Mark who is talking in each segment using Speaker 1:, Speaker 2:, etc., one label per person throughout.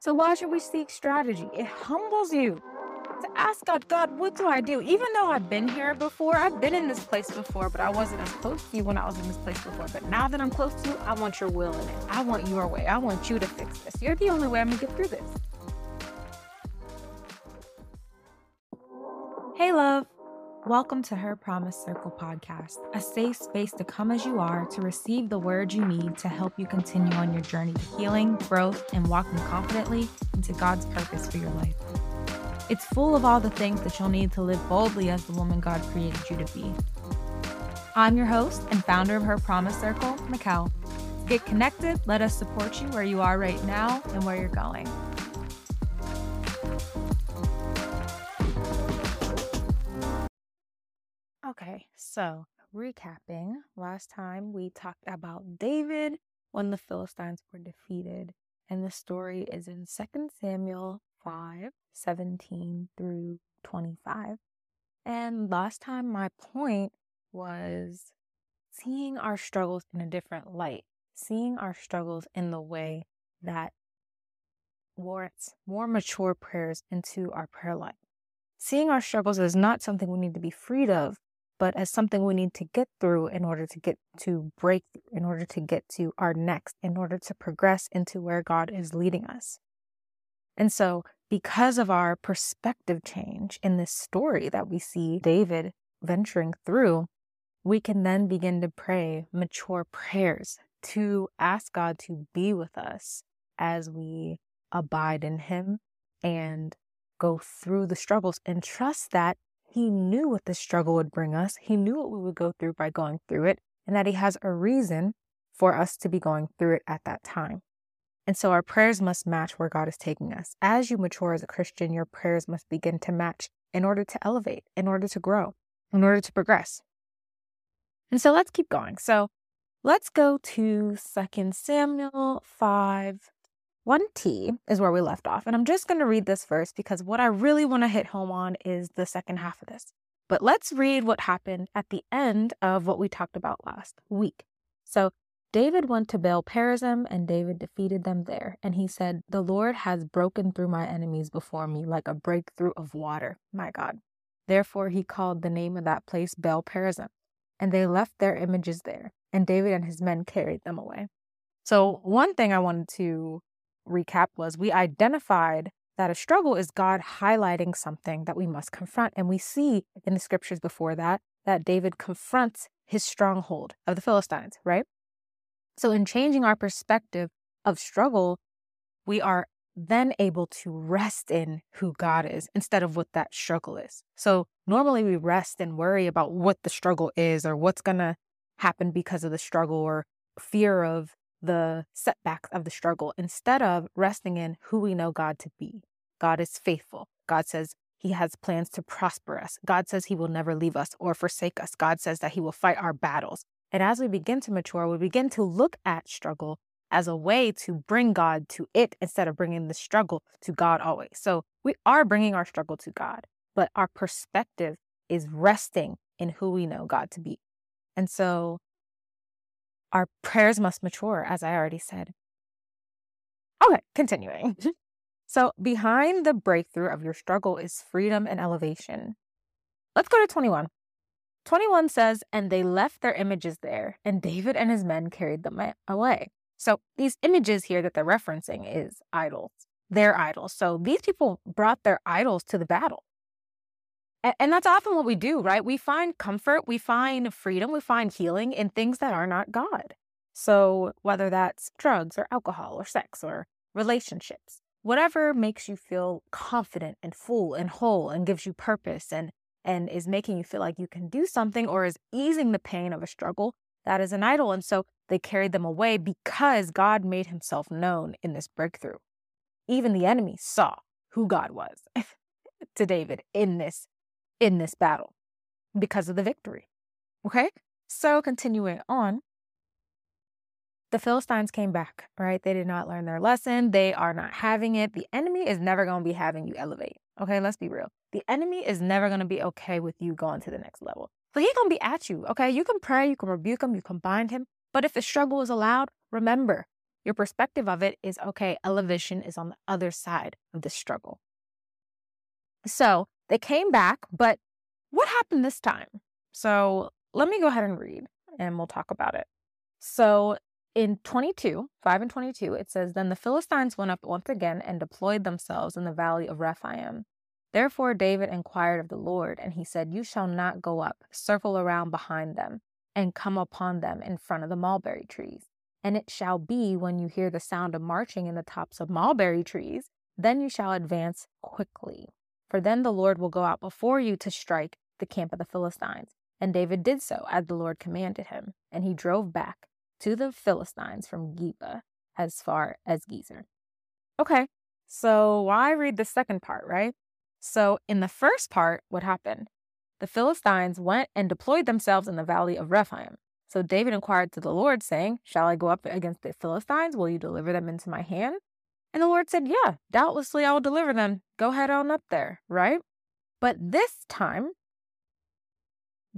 Speaker 1: So why should we seek strategy? It humbles you to ask God, God, what do I do? Even though I've been here before, I've been in this place before, but I wasn't as close to you when I was in this place before. But now that I'm close to you, I want your will in it. I want your way. I want you to fix this. You're the only way I'm gonna get through this. Hey, love. Welcome to Her Promise Circle podcast, a safe space to come as you are to receive the words you need to help you continue on your journey to healing, growth, and walking confidently into God's purpose for your life. It's full of all the things that you'll need to live boldly as the woman God created you to be. I'm your host and founder of Her Promise Circle, Mikkel. Get connected, let us support you where you are right now and where you're going. So recapping, last time we talked about David when the Philistines were defeated, and the story is in 2 Samuel 5 17 through 25. And last time, my point was seeing our struggles in a different light, seeing our struggles in the way that warrants more mature prayers into our prayer life. Seeing our struggles is not something we need to be freed of, but as something we need to get through in order to get to break, in order to get to our next, in order to progress into where God is leading us. And so, because of our perspective change in this story that we see David venturing through, we can then begin to pray mature prayers to ask God to be with us as we abide in Him and go through the struggles and trust that he knew what the struggle would bring us. He knew what we would go through by going through it, and that He has a reason for us to be going through it at that time. And so our prayers must match where God is taking us. As you mature as a Christian, your prayers must begin to match in order to elevate, in order to grow, in order to progress. And so let's keep going. So let's go to 2 Samuel 5 1T is where we left off. And I'm just going to read this verse because what I really want to hit home on is the second half of this. But let's read what happened at the end of what we talked about last week. So David went to Baal Perazim, and David defeated them there. And he said, The Lord has broken through my enemies before me like a breakthrough of water. My God. Therefore, he called the name of that place Baal Perazim. And they left their images there, and David and his men carried them away. So, one thing I wanted to recap was we identified that a struggle is God highlighting something that we must confront. And we see in the scriptures before that that David confronts his stronghold of the Philistines, right? So, in changing our perspective of struggle, we are then able to rest in who God is instead of what that struggle is. So, normally we rest and worry about what the struggle is or what's going to happen because of the struggle or fear of the setbacks of the struggle instead of resting in who we know God to be. God is faithful. God says he has plans to prosper us. God says he will never leave us or forsake us. God says that he will fight our battles. And as we begin to mature, we begin to look at struggle as a way to bring God to it instead of bringing the struggle to God always. So we are bringing our struggle to God, but our perspective is resting in who we know God to be. And so our prayers must mature, as I already said. Okay, continuing. Mm-hmm. so, behind the breakthrough of your struggle is freedom and elevation. Let's go to 21. 21 says, And they left their images there, and David and his men carried them away. So, these images here that they're referencing is idols. Their idols. So, these people brought their idols to the battle. And that's often what we do, right? We find comfort, we find freedom, we find healing in things that are not God. So, whether that's drugs or alcohol or sex or relationships, whatever makes you feel confident and full and whole and gives you purpose and and is making you feel like you can do something or is easing the pain of a struggle, that is an idol. And so they carried them away because God made himself known in this breakthrough. Even the enemy saw who God was to David in this in this battle because of the victory. Okay? So, continuing on, the Philistines came back, right? They did not learn their lesson. They are not having it. The enemy is never going to be having you elevate. Okay, let's be real. The enemy is never going to be okay with you going to the next level. So he's going to be at you. Okay, you can pray, you can rebuke him, you can bind him. But if the struggle is allowed, remember Your perspective of it is okay, elevation is on the other side of the struggle. So they came back, but what happened this time? So let me go ahead and read and we'll talk about it. So in 22, 5 and 22, it says, Then the Philistines went up once again and deployed themselves in the valley of Rephaim. Therefore David inquired of the Lord, and he said, You shall not go up, circle around behind them, and come upon them in front of the mulberry trees. And it shall be when you hear the sound of marching in the tops of mulberry trees, then you shall advance quickly. For then the Lord will go out before you to strike the camp of the Philistines. And David did so as the Lord commanded him, and he drove back to the Philistines from Geba as far as Gezer. Okay, so why read the second part, right? So in the first part, what happened? The Philistines went and deployed themselves in the valley of Rephaim. So David inquired to the Lord, saying, Shall I go up against the Philistines? Will you deliver them into my hand? And the Lord said, Yeah, doubtlessly I will deliver them. Go head on up there, right? But this time,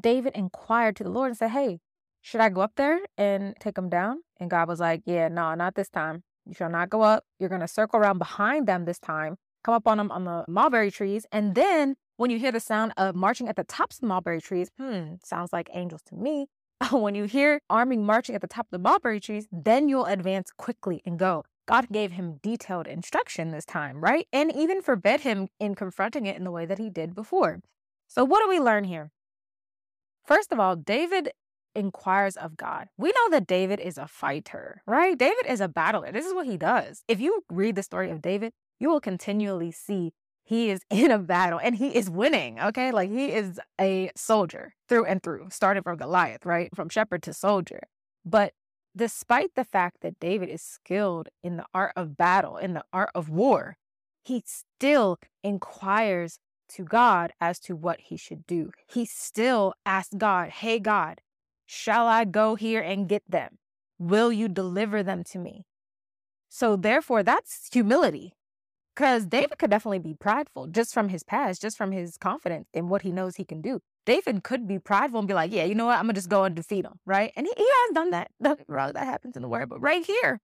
Speaker 1: David inquired to the Lord and said, Hey, should I go up there and take them down? And God was like, Yeah, no, not this time. You shall not go up. You're going to circle around behind them this time, come up on them on the mulberry trees. And then when you hear the sound of marching at the tops of the mulberry trees, hmm, sounds like angels to me. when you hear arming marching at the top of the mulberry trees, then you'll advance quickly and go. God gave him detailed instruction this time, right? And even forbid him in confronting it in the way that he did before. So, what do we learn here? First of all, David inquires of God. We know that David is a fighter, right? David is a battler. This is what he does. If you read the story of David, you will continually see he is in a battle and he is winning, okay? Like he is a soldier through and through, starting from Goliath, right? From shepherd to soldier. But despite the fact that David is skilled in the art of battle, in the art of war, he still inquires to God as to what he should do. He still asks God, Hey, God, shall I go here and get them? Will you deliver them to me? So, therefore, that's humility. Because David could definitely be prideful just from his past, just from his confidence in what he knows he can do. David could be prideful and be like, yeah, you know what? I'm going to just go and defeat him, right? And he, he has done that. That happens in the word. But right here,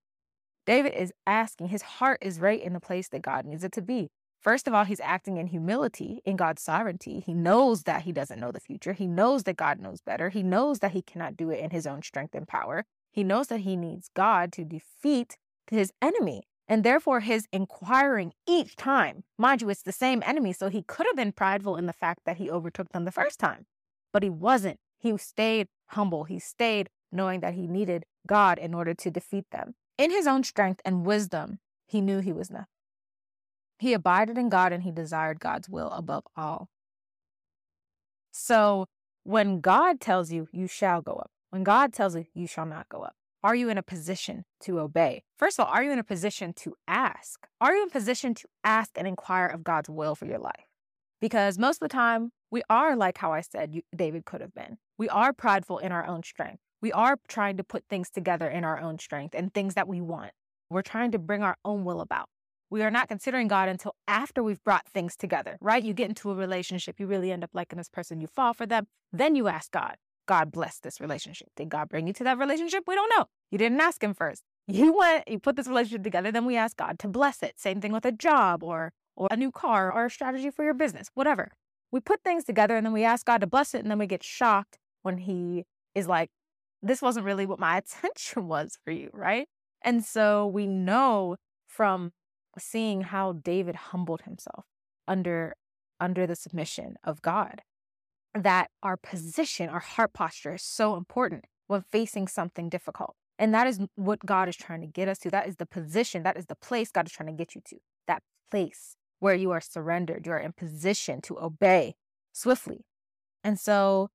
Speaker 1: David is asking, his heart is right in the place that God needs it to be. First of all, he's acting in humility in God's sovereignty. He knows that he doesn't know the future. He knows that God knows better. He knows that he cannot do it in his own strength and power. He knows that he needs God to defeat his enemy. And therefore, his inquiring each time, mind you, it's the same enemy. So he could have been prideful in the fact that he overtook them the first time, but he wasn't. He stayed humble. He stayed knowing that he needed God in order to defeat them. In his own strength and wisdom, he knew he was nothing. He abided in God and he desired God's will above all. So when God tells you, you shall go up, when God tells you, you shall not go up, are you in a position to obey? First of all, are you in a position to ask? Are you in a position to ask and inquire of God's will for your life? Because most of the time, we are like how I said you, David could have been. We are prideful in our own strength. We are trying to put things together in our own strength and things that we want. We're trying to bring our own will about. We are not considering God until after we've brought things together, right? You get into a relationship, you really end up liking this person, you fall for them. Then you ask God, God bless this relationship. Did God bring you to that relationship? We don't know. You didn't ask Him first. You went, you put this relationship together, then we ask God to bless it. Same thing with a job or or a new car or a strategy for your business, whatever. We put things together and then we ask God to bless it, and then we get shocked when He is like, this wasn't really what my attention was for you, right? And so we know from seeing how David humbled himself under under the submission of God. That our position, our heart posture is so important when facing something difficult. And that is what God is trying to get us to. That is the position, that is the place God is trying to get you to. That place where you are surrendered, you are in position to obey swiftly. And so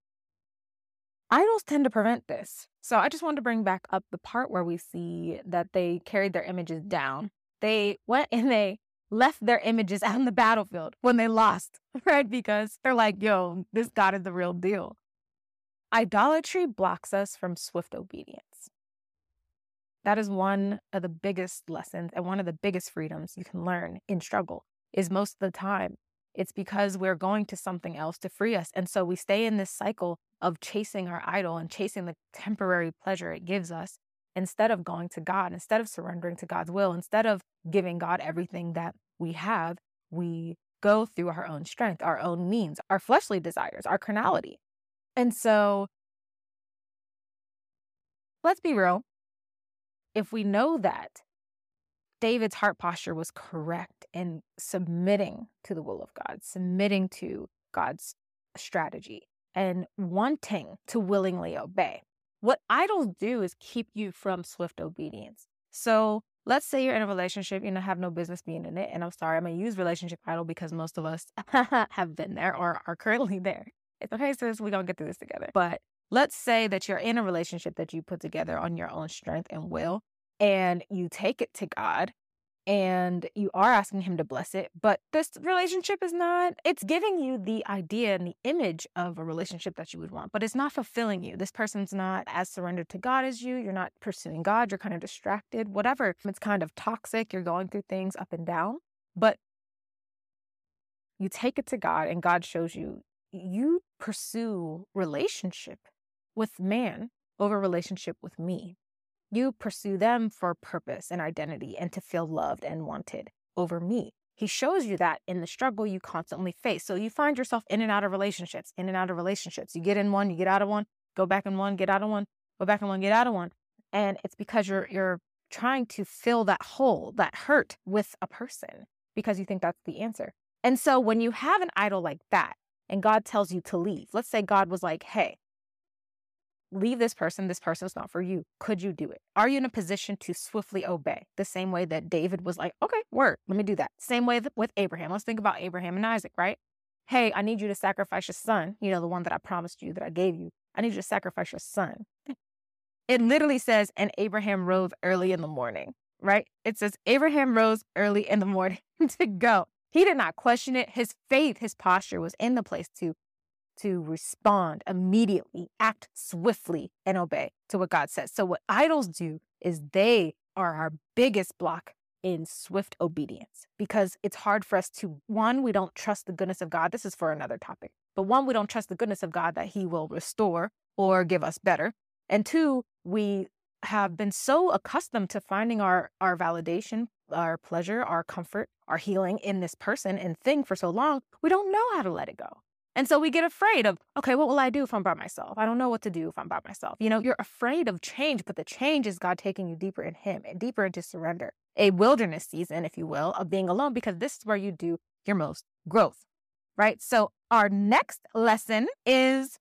Speaker 1: idols tend to prevent this. So I just wanted to bring back up the part where we see that they carried their images down they went and they left their images on the battlefield when they lost, right? Because they're like, yo, this God is the real deal. Idolatry blocks us from swift obedience. That is one of the biggest lessons and one of the biggest freedoms you can learn in struggle is most of the time it's because we're going to something else to free us. And so we stay in this cycle of chasing our idol and chasing the temporary pleasure it gives us instead of going to God, instead of surrendering to God's will, instead of giving God everything that we have, we go through our own strength, our own means, our fleshly desires, our carnality. And so let's be real. If we know that David's heart posture was correct in submitting to the will of God, submitting to God's strategy, and wanting to willingly obey. What idols do is keep you from swift obedience. So let's say you're in a relationship, you know, have no business being in it. And I'm sorry, I'm to use relationship idol because most of us have been there or are currently there. It's okay, sis, we're to get through this together. But let's say that you're in a relationship that you put together on your own strength and will, and you take it to God and you are asking him to bless it but this relationship is not it's giving you the idea and the image of a relationship that you would want but it's not fulfilling you. This person's not as surrendered to god as you you're not pursuing god you're kind of distracted whatever. It's kind of toxic you're going through things up and down but you take it to god and god shows you you pursue relationship with man over relationship with me you pursue them for purpose and identity and to feel loved and wanted over me. He shows you that in the struggle you constantly face. So you find yourself in and out of relationships, in and out of relationships. You get in one, you get out of one, go back in one, get out of one, go back in one, get out of one. And it's because you're you're trying to fill that hole, that hurt with a person because you think that's the answer. And so when you have an idol like that and God tells you to leave, let's say God was like, "Hey, leave this person. This person's not for you. Could you do it? Are you in a position to swiftly obey? The same way that David was like, okay, word, let me do that. Same way with Abraham. Let's think about Abraham and Isaac, right? Hey, I need you to sacrifice your son, you know, the one that I promised you, that I gave you. I need you to sacrifice your son. It literally says, and Abraham rose early in the morning, right? It says, Abraham rose early in the morning to go. He did not question it. His faith, his posture was in the place to to respond immediately, act swiftly, and obey to what God says. So, what idols do is they are our biggest block in swift obedience because it's hard for us to, one, we don't trust the goodness of God. This is for another topic. But one, we don't trust the goodness of God that He will restore or give us better. And two, we have been so accustomed to finding our, our validation, our pleasure, our comfort, our healing in this person and thing for so long, we don't know how to let it go. And so we get afraid of, okay, what will I do if I'm by myself? I don't know what to do if I'm by myself. You know, you're afraid of change, but the change is God taking you deeper in Him and deeper into surrender, a wilderness season, if you will, of being alone, because this is where you do your most growth, right? So our next lesson is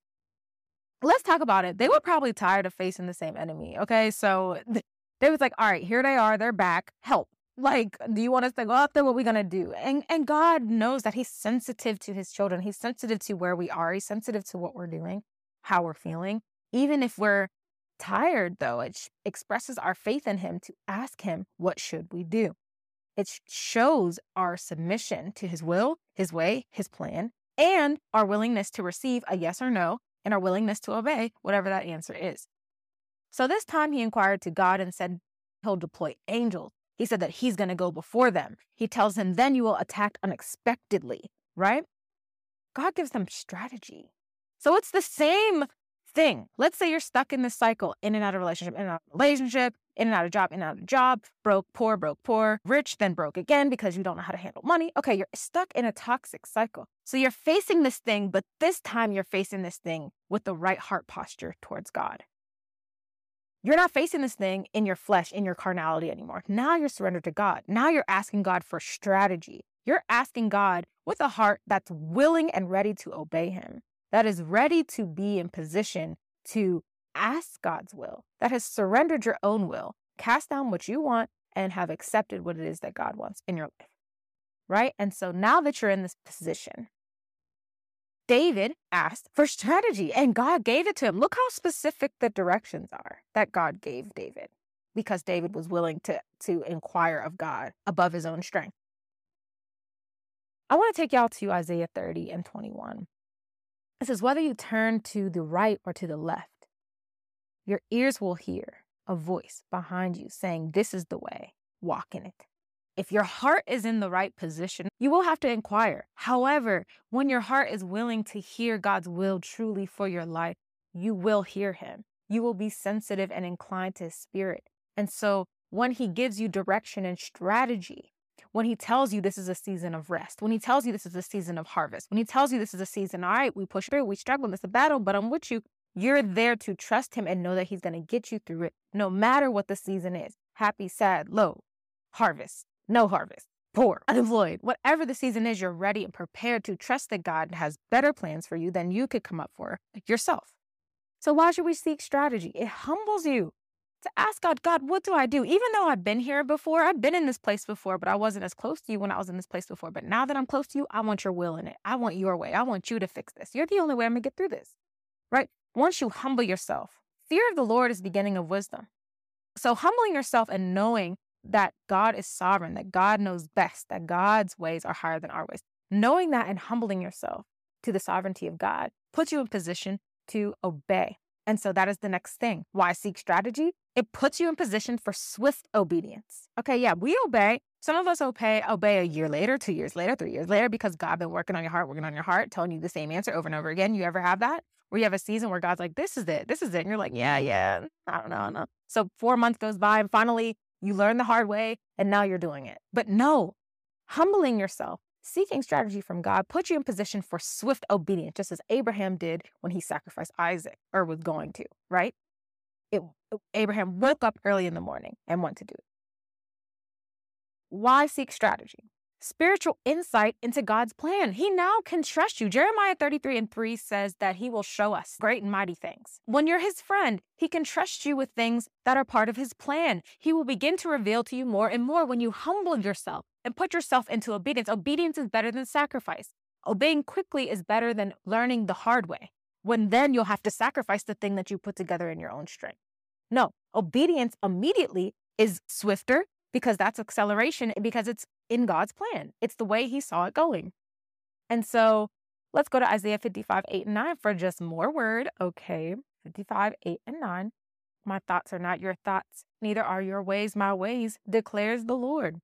Speaker 1: let's talk about it. They were probably tired of facing the same enemy. Okay. So they was like, all right, here they are. They're back. Help. Like, do you want us to go out there? What are we gonna do? And and God knows that He's sensitive to His children. He's sensitive to where we are. He's sensitive to what we're doing, how we're feeling. Even if we're tired, though, it expresses our faith in Him to ask Him, what should we do? It shows our submission to His will, His way, His plan, and our willingness to receive a yes or no, and our willingness to obey whatever that answer is. So this time he inquired to God and said, He'll deploy angels he said that he's going to go before them. He tells him, then you will attack unexpectedly, right? God gives them strategy. So it's the same thing. Let's say you're stuck in this cycle, in and out of relationship, in and out of relationship, in and out of job, in and out of job, broke, poor, broke, poor, rich, then broke again because you don't know how to handle money. Okay, you're stuck in a toxic cycle. So you're facing this thing, but this time you're facing this thing with the right heart posture towards God. You're not facing this thing in your flesh, in your carnality anymore. Now you're surrendered to God. Now you're asking God for strategy. You're asking God with a heart that's willing and ready to obey Him, that is ready to be in position to ask God's will, that has surrendered your own will, cast down what you want, and have accepted what it is that God wants in your life. Right? And so now that you're in this position, David asked for strategy and God gave it to him. Look how specific the directions are that God gave David because David was willing to, to inquire of God above his own strength. I want to take y'all to Isaiah 30 and 21. It says, Whether you turn to the right or to the left, your ears will hear a voice behind you saying, This is the way, walk in it. If your heart is in the right position, you will have to inquire. However, when your heart is willing to hear God's will truly for your life, you will hear Him. you will be sensitive and inclined to his spirit. And so when he gives you direction and strategy, when he tells you this is a season of rest, when he tells you this is a season of harvest, when he tells you this is a season, all right, we push through, we struggle, it's a battle, but I'm with you. You're there to trust him and know that he's going to get you through it, no matter what the season is happy, sad, low, harvest, no harvest, poor, unemployed, whatever the season is, you're ready and prepared to trust that God has better plans for you than you could come up for yourself. So, why should we seek strategy? It humbles you to ask God, God, what do I do? Even though I've been here before, I've been in this place before, but I wasn't as close to you when I was in this place before. But now that I'm close to you, I want your will in it. I want your way. I want you to fix this. You're the only way I'm going to get through this, right? Once you humble yourself, fear of the Lord is the beginning of wisdom. So, humbling yourself and knowing that God is sovereign, that God knows best, that God's ways are higher than our ways, knowing that and humbling yourself to the sovereignty of God puts you in position to obey. And so that is the next thing. Why seek strategy? It puts you in position for swift obedience. Okay, yeah, we obey. Some of us obey obey a year later, two years later, three years later, because God been working on your heart, working on your heart, telling you the same answer over and over again. You ever have that? Where you have a season where God's like, this is it, this is it. And you're like, yeah, yeah, I don't know, I don't know. So four months goes by and finally you learn the hard way and now you're doing it. But no, humbling yourself, seeking strategy from God puts you in position for swift obedience, just as Abraham did when he sacrificed Isaac or was going to, right? It, Abraham woke up early in the morning and went to do it. Why seek strategy? Spiritual insight into God's plan. He now can trust you. Jeremiah 33 and 3 says that he will show us great and mighty things. When you're his friend, he can trust you with things that are part of his plan. He will begin to reveal to you more and more when you humble yourself and put yourself into obedience. Obedience is better than sacrifice. Obeying quickly is better than learning the hard way, when then you'll have to sacrifice the thing that you put together in your own strength. No, obedience immediately is swifter because that's acceleration because it's in God's plan. It's the way He saw it going. And so let's go to Isaiah 55, 8 and 9 for just more word. Okay, 55, 8 and 9. My thoughts are not your thoughts, neither are your ways my ways, declares the Lord.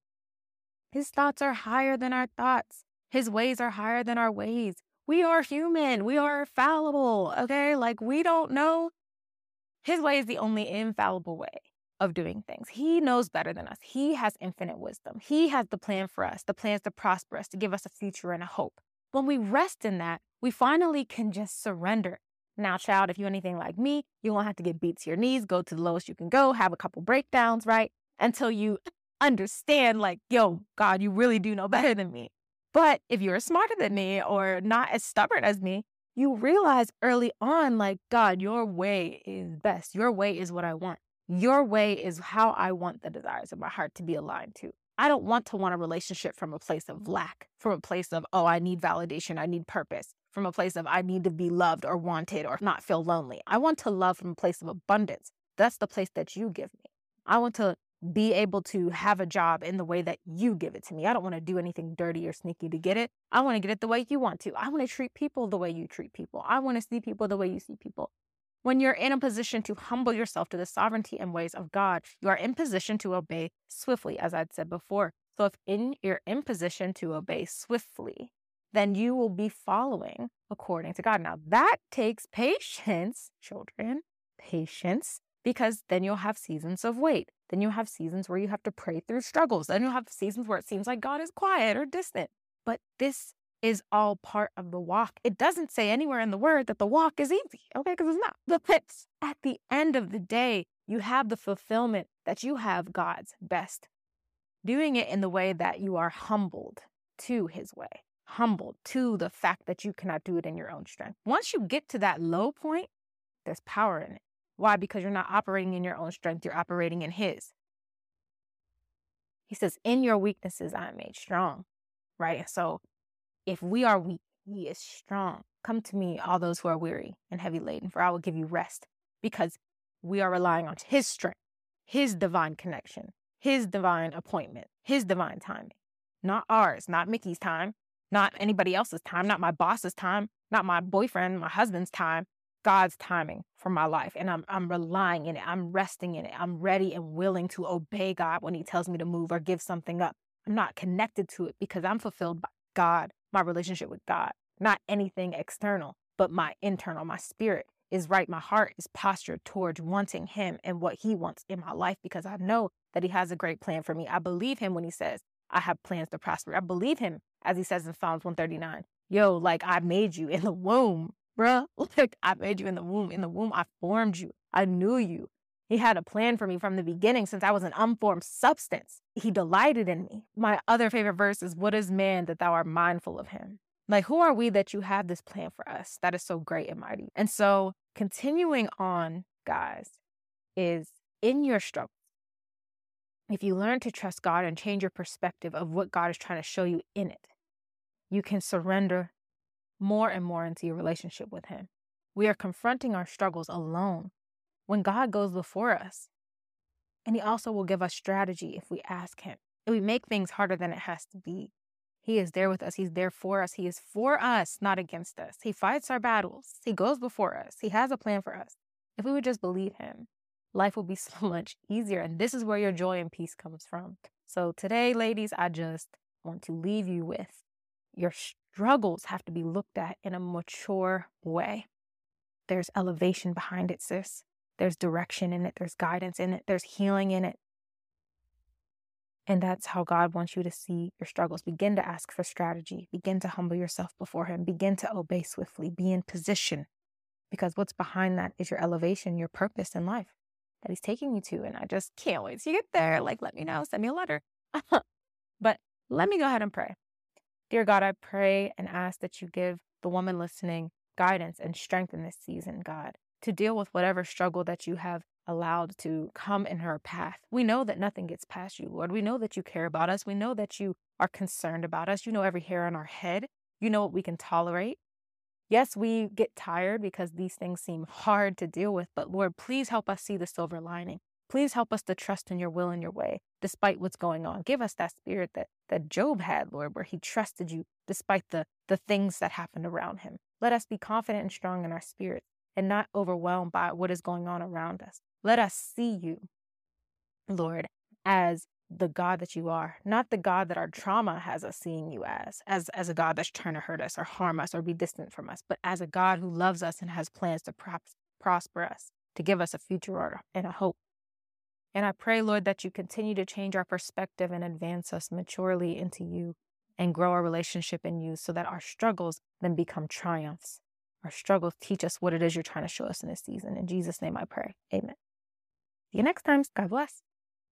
Speaker 1: His thoughts are higher than our thoughts. His ways are higher than our ways. We are human. We are fallible. Okay. Like we don't know. His way is the only infallible way of doing things. He knows better than us. He has infinite wisdom. He has the plan for us, the plans to prosper us, to give us a future and a hope. When we rest in that, we finally can just surrender. Now, child, if you're anything like me, you won't have to get beat to your knees, go to the lowest you can go, have a couple breakdowns, right? Until you understand, like, yo, God, you really do know better than me. But if you're smarter than me or not as stubborn as me, you realize early on, like, God, your way is best. Your way is what I want. Your way is how I want the desires of my heart to be aligned to. I don't want to want a relationship from a place of lack, from a place of, oh, I need validation, I need purpose, from a place of, I need to be loved or wanted or not feel lonely. I want to love from a place of abundance. That's the place that you give me. I want to be able to have a job in the way that you give it to me. I don't want to do anything dirty or sneaky to get it. I want to get it the way you want to. I want to treat people the way you treat people. I want to see people the way you see people. When you're in a position to humble yourself to the sovereignty and ways of God, you are in position to obey swiftly, as I'd said before. So if in, you're in position to obey swiftly, then you will be following according to God. Now that takes patience, children, patience, because then you'll have seasons of wait. Then you'll have seasons where you have to pray through struggles. Then you'll have seasons where it seems like God is quiet or distant. But this is all part of the walk. It doesn't say anywhere in the word that the walk is easy, okay? Because it's not. But at the end of the day, you have the fulfillment that you have God's best. Doing it in the way that you are humbled to his way, humbled to the fact that you cannot do it in your own strength. Once you get to that low point, there's power in it. Why? Because you're not operating in your own strength, you're operating in his. He says, In your weaknesses, I am made strong, right? So if we are weak, he is strong. Come to me, all those who are weary and heavy laden, for I will give you rest because we are relying on his strength, his divine connection, his divine appointment, his divine timing, not ours, not Mickey's time, not anybody else's time, not my boss's time, not my boyfriend, my husband's time, God's timing for my life. And I'm, I'm relying in it. I'm resting in it. I'm ready and willing to obey God when he tells me to move or give something up. I'm not connected to it because I'm fulfilled by God my relationship with God, not anything external, but my internal, my spirit is right. My heart is postured towards wanting him and what he wants in my life because I know that he has a great plan for me. I believe him when he says, I have plans to prosper. I believe him as he says in Psalms 139. Yo, like I made you in the womb, bruh. Like I made you in the womb. In the womb, I formed you. I knew you. He had a plan for me from the beginning since I was an unformed substance. He delighted in me. My other favorite verse is, What is man that thou art mindful of him? Like, who are we that you have this plan for us that is so great and mighty? And so, continuing on, guys, is in your struggle. If you learn to trust God and change your perspective of what God is trying to show you in it, you can surrender more and more into your relationship with Him. We are confronting our struggles alone when God goes before us. And He also will give us strategy if we ask Him. If we make things harder than it has to be, He is there with us. He's there for us. He is for us, not against us. He fights our battles. He goes before us. He has a plan for us. If we would just believe Him, life will be so much easier. And this is where your joy and peace comes from. So today, ladies, I just want to leave you with your struggles have to be looked at in a mature way. There's elevation behind it, sis. There's direction in it, there's guidance in it, there's healing in it. And that's how God wants you to see your struggles. Begin to ask for strategy, begin to humble yourself before Him, begin to obey swiftly, be in position. Because what's behind that is your elevation, your purpose in life that He's taking you to. And I just can't wait to get there. Like, let me know, send me a letter. but let me go ahead and pray. Dear God, I pray and ask that you give the woman listening guidance and strength in this season, God to deal with whatever struggle that you have allowed to come in her path. We know that nothing gets past you, Lord. We know that you care about us. We know that you are concerned about us. You know every hair on our head. You know what we can tolerate. Yes, we get tired because these things seem hard to deal with, but Lord, please help us see the silver lining. Please help us to trust in your will and your way, despite what's going on. Give us that spirit that, that Job had, Lord, where he trusted you despite the, the things that happened around him. Let us be confident and strong in our spirits and not overwhelmed by what is going on around us. Let us see you, Lord, as the God that you are, not the God that our trauma has us seeing you as, as, as a God that's trying to hurt us or harm us or be distant from us, but as a God who loves us and has plans to prosper us, to give us a future and a hope. And I pray, Lord, that you continue to change our perspective and advance us maturely into you and grow our relationship in you so that our struggles then become triumphs our struggles teach us what it is you're trying to show us in this season. In Jesus' name I pray. Amen. See you next time. God bless.